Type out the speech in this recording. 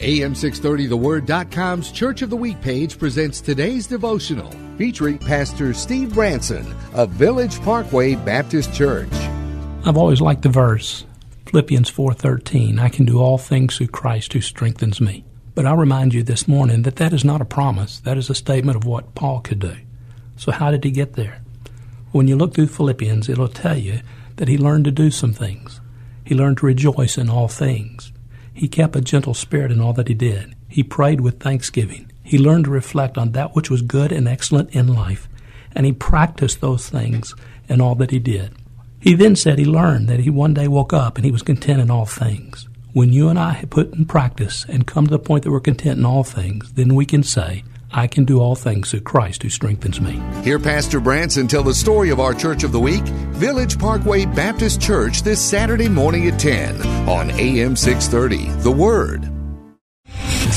AM 630theword.com's Church of the Week page presents today's devotional featuring Pastor Steve Branson of Village Parkway Baptist Church. I've always liked the verse Philippians 4:13, I can do all things through Christ who strengthens me. But I'll remind you this morning that that is not a promise. That is a statement of what Paul could do. So how did he get there? When you look through Philippians, it'll tell you that he learned to do some things. He learned to rejoice in all things. He kept a gentle spirit in all that he did. He prayed with thanksgiving. He learned to reflect on that which was good and excellent in life, and he practiced those things in all that he did. He then said he learned that he one day woke up and he was content in all things. When you and I put in practice and come to the point that we're content in all things, then we can say, I can do all things through Christ who strengthens me. Hear Pastor Branson tell the story of our Church of the Week, Village Parkway Baptist Church, this Saturday morning at 10 on AM 630. The Word.